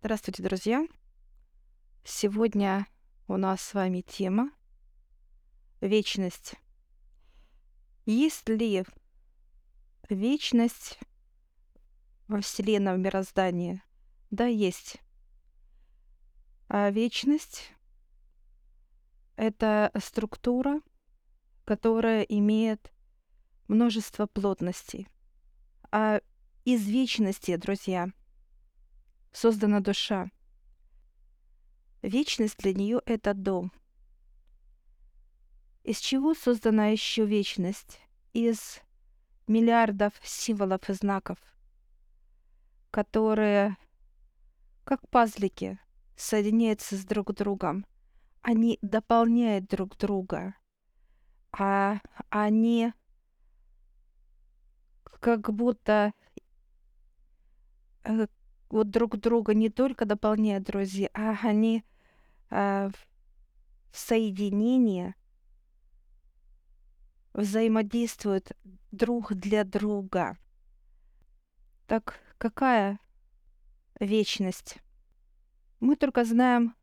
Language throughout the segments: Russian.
Здравствуйте, друзья! Сегодня у нас с вами тема вечность. Есть ли вечность во Вселенной, в мироздании? Да, есть. А вечность — это структура, которая имеет множество плотностей. А из вечности, друзья, создана душа. Вечность для нее это дом. Из чего создана еще вечность? Из миллиардов символов и знаков, которые, как пазлики, соединяются с друг другом. Они дополняют друг друга, а они как будто э, вот друг друга не только дополняют, друзья, а они э, в соединении взаимодействуют друг для друга. Так какая вечность? Мы только знаем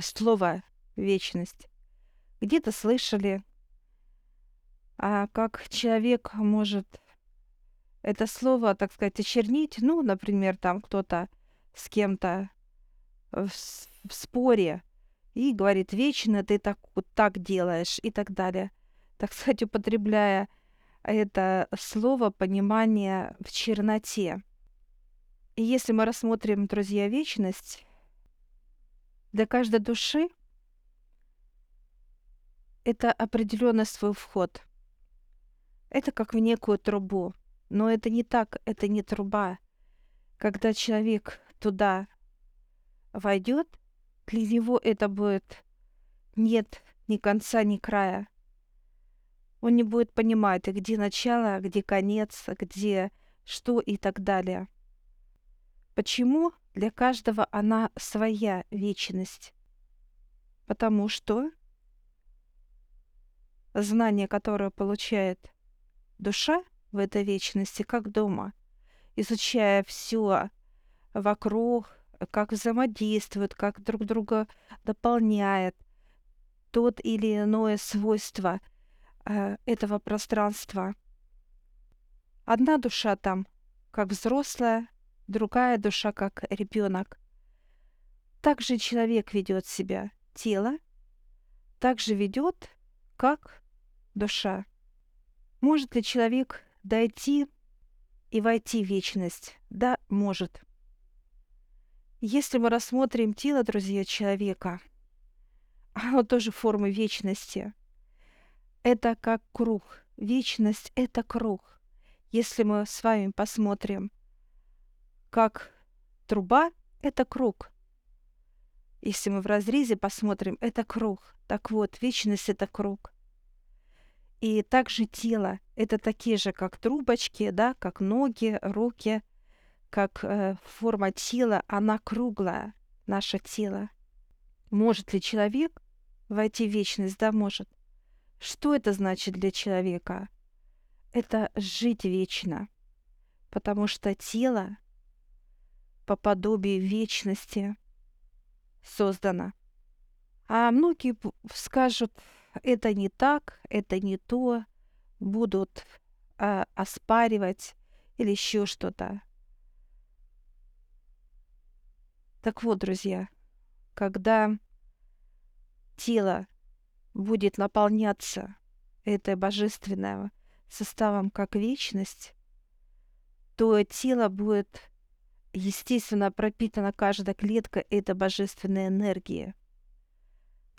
слово вечность. Где-то слышали, а как человек может это слово, так сказать, очернить, ну, например, там кто-то с кем-то в, в споре и говорит, вечно ты так вот так делаешь и так далее. Так сказать, употребляя это слово понимание в черноте. И если мы рассмотрим, друзья, вечность, для каждой души это определенный свой вход. Это как в некую трубу. Но это не так, это не труба. Когда человек туда войдет, для него это будет нет ни конца, ни края. Он не будет понимать, где начало, где конец, где что и так далее. Почему для каждого она своя вечность? Потому что знание, которое получает душа, в этой вечности, как дома, изучая все вокруг, как взаимодействуют, как друг друга дополняет тот или иное свойство э, этого пространства. Одна душа там, как взрослая, другая душа, как ребенок. Так же человек ведет себя, тело, так же ведет, как душа. Может ли человек дойти и войти в вечность? Да, может. Если мы рассмотрим тело, друзья, человека, оно тоже формы вечности. Это как круг. Вечность — это круг. Если мы с вами посмотрим, как труба — это круг. Если мы в разрезе посмотрим, это круг. Так вот, вечность — это круг. И также тело — это такие же, как трубочки, да, как ноги, руки, как э, форма тела, она круглая, наше тело. Может ли человек войти в вечность? Да, может. Что это значит для человека? Это жить вечно, потому что тело по подобию вечности создано. А многие скажут, это не так, это не то, будут а, оспаривать или еще что-то. Так вот, друзья, когда тело будет наполняться этой божественным составом как вечность, то тело будет, естественно, пропитано каждая клетка этой божественной энергии.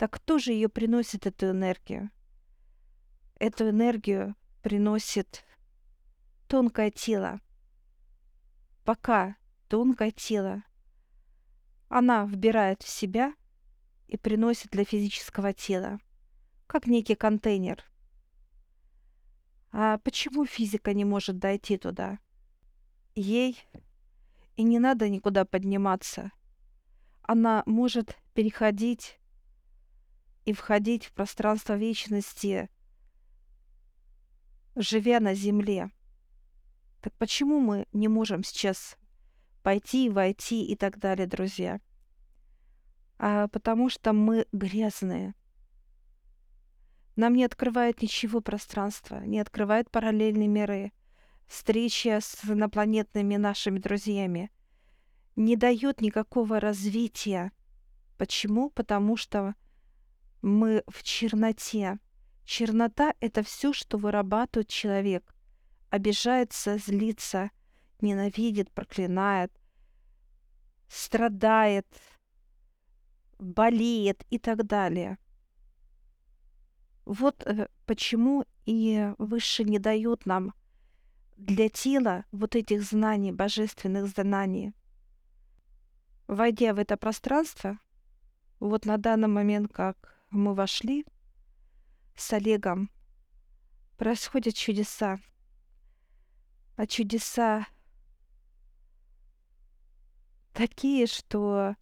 Так кто же ее приносит, эту энергию? Эту энергию приносит тонкое тело. Пока тонкое тело, она вбирает в себя и приносит для физического тела, как некий контейнер. А почему физика не может дойти туда? Ей и не надо никуда подниматься. Она может переходить и входить в пространство вечности, живя на Земле. Так почему мы не можем сейчас пойти, войти и так далее, друзья. А потому что мы грязные. Нам не открывает ничего пространства, не открывает параллельные миры, встреча с инопланетными нашими друзьями, не дает никакого развития. Почему? Потому что мы в черноте. Чернота — это все, что вырабатывает человек. Обижается, злится, ненавидит, проклинает, страдает, болеет и так далее. Вот э, почему и Выше не дает нам для тела вот этих знаний, божественных знаний. Войдя в это пространство, вот на данный момент, как мы вошли с Олегом, происходят чудеса. А чудеса такие, что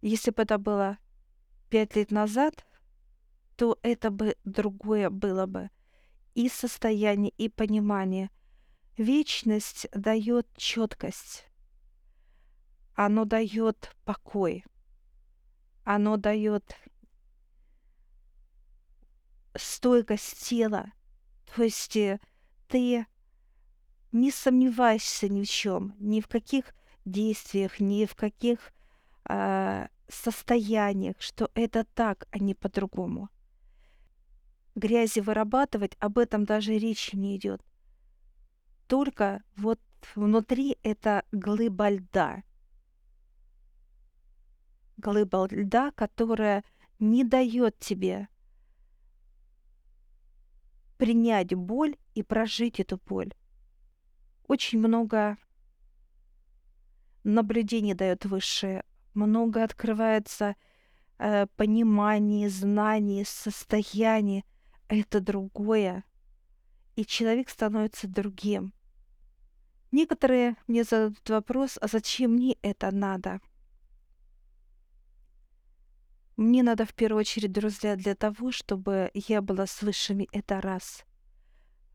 если бы это было пять лет назад, то это бы другое было бы. И состояние, и понимание. Вечность дает четкость. Оно дает покой. Оно дает стойкость тела. То есть э, ты не сомневаешься ни в чем, ни в каких действиях, ни в каких э, состояниях, что это так, а не по-другому грязи вырабатывать, об этом даже речи не идет. Только вот внутри это глыба льда. Глыба льда, которая не дает тебе принять боль и прожить эту боль. Очень много наблюдений дает высшее, много открывается э, пониманий, знаний, состояний – это другое, и человек становится другим. Некоторые мне задают вопрос, а зачем мне это надо? Мне надо в первую очередь, друзья, для того, чтобы я была с высшими, это раз.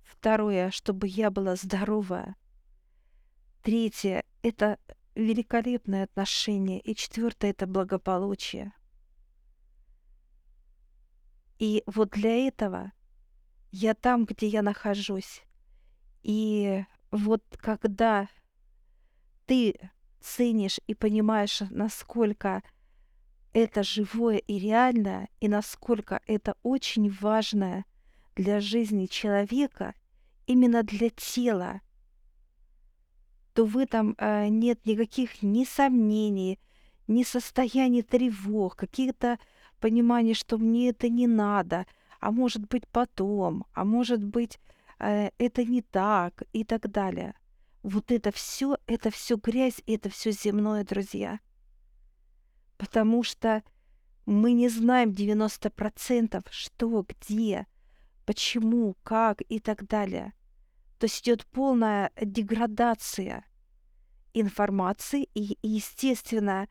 Второе, чтобы я была здоровая. Третье, это великолепное отношение. И четвертое, это благополучие. И вот для этого я там, где я нахожусь. И вот когда ты ценишь и понимаешь, насколько это живое и реальное, и насколько это очень важное для жизни человека, именно для тела, то в этом э, нет никаких ни сомнений, ни состояний тревог, каких-то понимание, что мне это не надо, а может быть потом, а может быть э, это не так и так далее. Вот это все, это все грязь, это все земное, друзья. Потому что мы не знаем 90%, что, где, почему, как и так далее. То есть идет полная деградация информации и, естественно,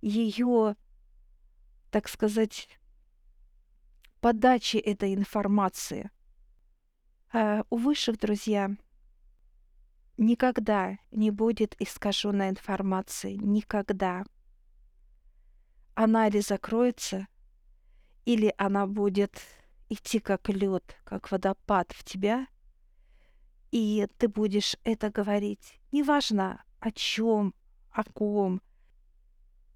ее так сказать, подачи этой информации. А у высших, друзья, никогда не будет искаженной информации. Никогда. Она или закроется, или она будет идти как лед, как водопад в тебя, и ты будешь это говорить. Неважно о чем, о ком,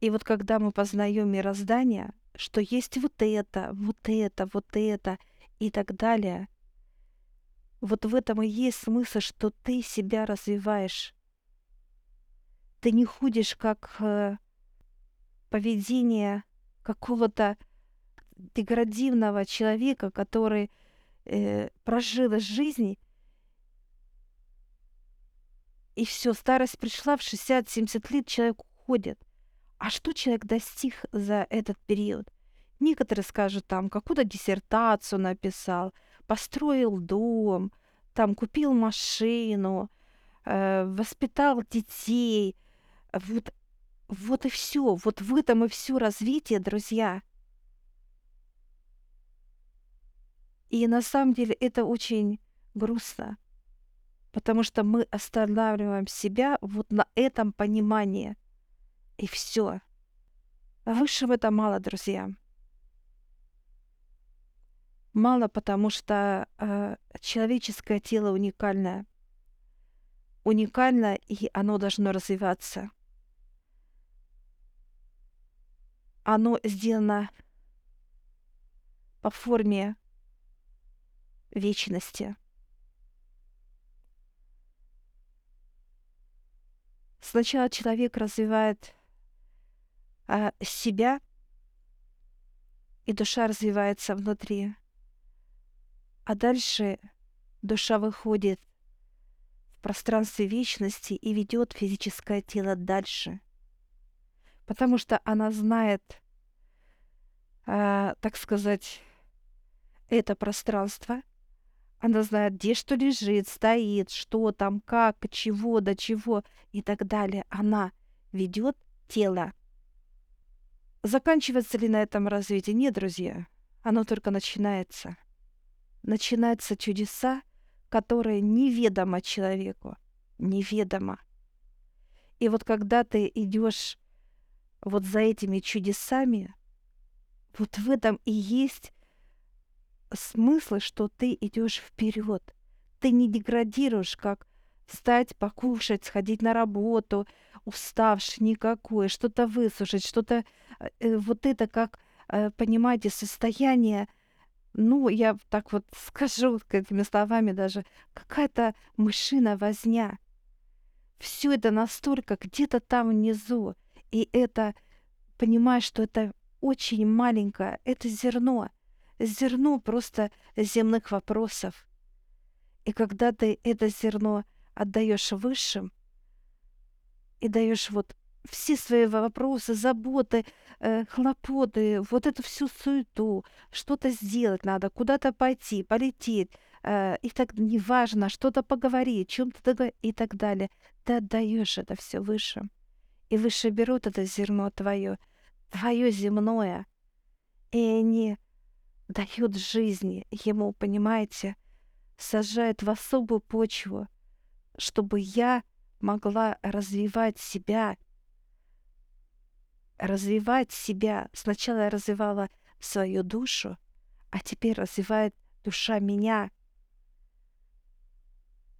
и вот когда мы познаем мироздание, что есть вот это, вот это, вот это и так далее, вот в этом и есть смысл, что ты себя развиваешь. Ты не ходишь как э, поведение какого-то деградивного человека, который э, прожил жизнь, и все, старость пришла, в 60-70 лет человек уходит – а что человек достиг за этот период? Некоторые скажут, там, какую-то диссертацию написал, построил дом, там, купил машину, э, воспитал детей. Вот, вот и все. Вот в этом и все развитие, друзья. И на самом деле это очень грустно. Потому что мы останавливаем себя вот на этом понимании. И все. А высшего это мало, друзья. Мало, потому что э, человеческое тело уникальное. Уникально, и оно должно развиваться. Оно сделано по форме вечности. Сначала человек развивает а, себя, и душа развивается внутри. А дальше душа выходит в пространстве вечности и ведет физическое тело дальше. Потому что она знает, э, так сказать, это пространство. Она знает, где что лежит, стоит, что там, как, чего, до чего и так далее. Она ведет тело. Заканчивается ли на этом развитие? Нет, друзья. Оно только начинается начинаются чудеса, которые неведомо человеку. Неведомо. И вот когда ты идешь вот за этими чудесами, вот в этом и есть смысл, что ты идешь вперед. Ты не деградируешь, как встать, покушать, сходить на работу, уставший никакой, что-то высушить, что-то... Э, э вот это как, э, понимаете, состояние ну, я так вот скажу этими словами даже, какая-то мышиная возня. Все это настолько где-то там внизу. И это, понимаешь, что это очень маленькое, это зерно. Зерно просто земных вопросов. И когда ты это зерно отдаешь высшим и даешь вот все свои вопросы, заботы, э, хлопоты, вот эту всю суету, что-то сделать надо, куда-то пойти, полететь, э, и так неважно, что-то поговорить, чем-то и так далее. Ты отдаешь это все выше. И выше берут это зерно твое, твое земное, и они дают жизни ему, понимаете, сажают в особую почву, чтобы я могла развивать себя развивать себя. Сначала я развивала свою душу, а теперь развивает душа меня.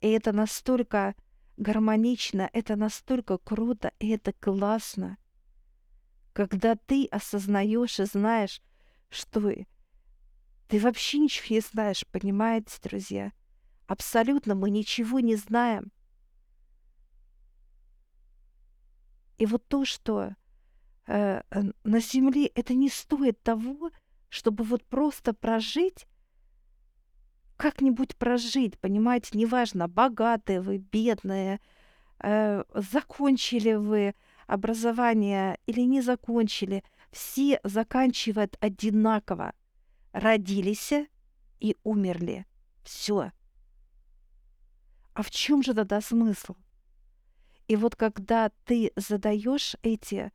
И это настолько гармонично, это настолько круто, и это классно. Когда ты осознаешь и знаешь, что ты вообще ничего не знаешь, понимаете, друзья? Абсолютно мы ничего не знаем. И вот то, что э, на Земле это не стоит того, чтобы вот просто прожить, как-нибудь прожить, понимаете, неважно, богатые вы, бедные, э, закончили вы образование или не закончили, все заканчивают одинаково. Родились и умерли. Все. А в чем же тогда смысл? И вот когда ты задаешь эти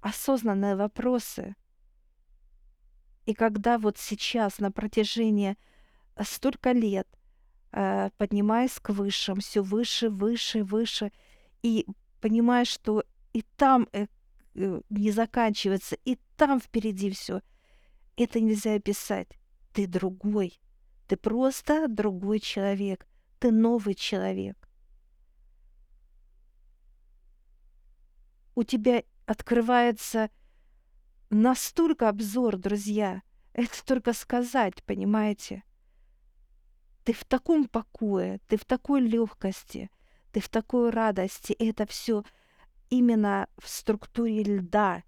осознанные вопросы. И когда вот сейчас на протяжении столько лет э, поднимаясь к высшим, все выше, выше, выше, и понимаешь, что и там э, э, не заканчивается, и там впереди все. Это нельзя описать. Ты другой. Ты просто другой человек. Ты новый человек. У тебя открывается настолько обзор, друзья. Это только сказать, понимаете? Ты в таком покое, ты в такой легкости, ты в такой радости. И это все именно в структуре льда.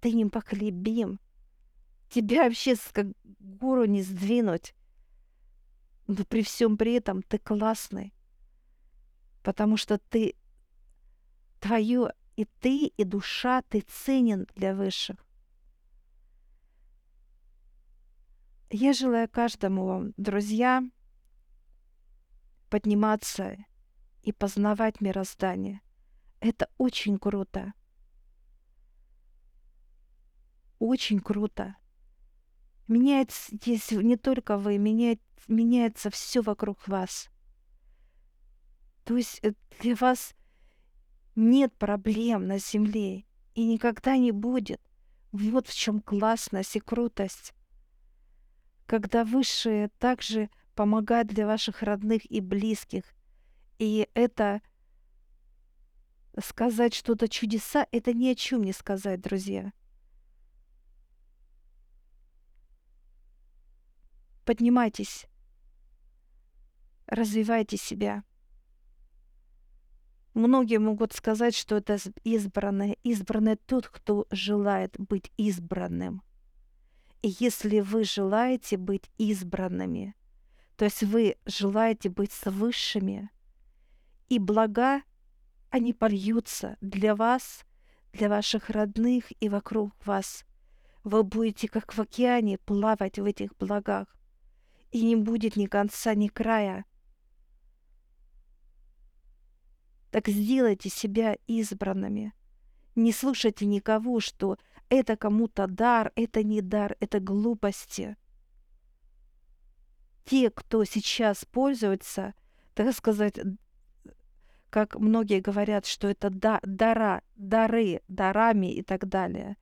Ты непоколебим. Тебя вообще как гору не сдвинуть. Но при всем при этом ты классный. Потому что ты твое и ты, и душа, ты ценен для высших. Я желаю каждому вам, друзья, подниматься и познавать мироздание. Это очень круто. Очень круто. Меняется здесь не только вы, меняет, меняется все вокруг вас. То есть э, для вас нет проблем на Земле и никогда не будет. Вот в чем классность и крутость. Когда высшие также помогают для ваших родных и близких. И это сказать что-то чудеса, это ни о чем не сказать, друзья. Поднимайтесь, развивайте себя. Многие могут сказать, что это избранное. Избранный тот, кто желает быть избранным. Если вы желаете быть избранными, то есть вы желаете быть с высшими, и блага, они польются для вас, для ваших родных и вокруг вас. Вы будете, как в океане, плавать в этих благах, и не будет ни конца, ни края – Так сделайте себя избранными. Не слушайте никого, что это кому-то дар, это не дар, это глупости. Те, кто сейчас пользуется, так сказать, как многие говорят, что это да, дара, дары, дарами и так далее,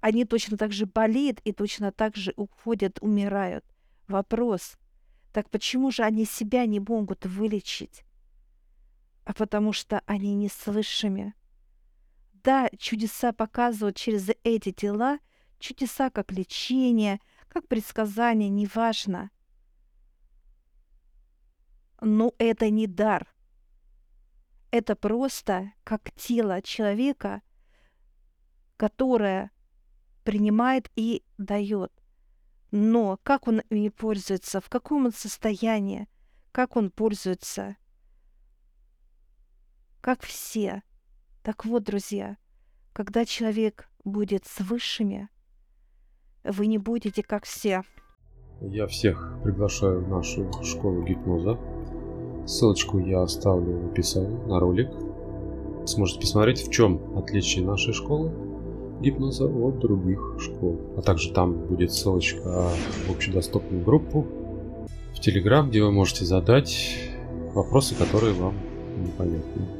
они точно так же болеют и точно так же уходят, умирают. Вопрос, так почему же они себя не могут вылечить? а потому что они не с высшими. Да, чудеса показывают через эти тела, чудеса как лечение, как предсказание, неважно. Но это не дар. Это просто как тело человека, которое принимает и дает. Но как он ими пользуется, в каком он состоянии, как он пользуется – как все. Так вот, друзья, когда человек будет с высшими, вы не будете как все. Я всех приглашаю в нашу школу гипноза. Ссылочку я оставлю в описании на ролик. Сможете посмотреть, в чем отличие нашей школы гипноза от других школ. А также там будет ссылочка в общедоступную группу в Телеграм, где вы можете задать вопросы, которые вам непонятны.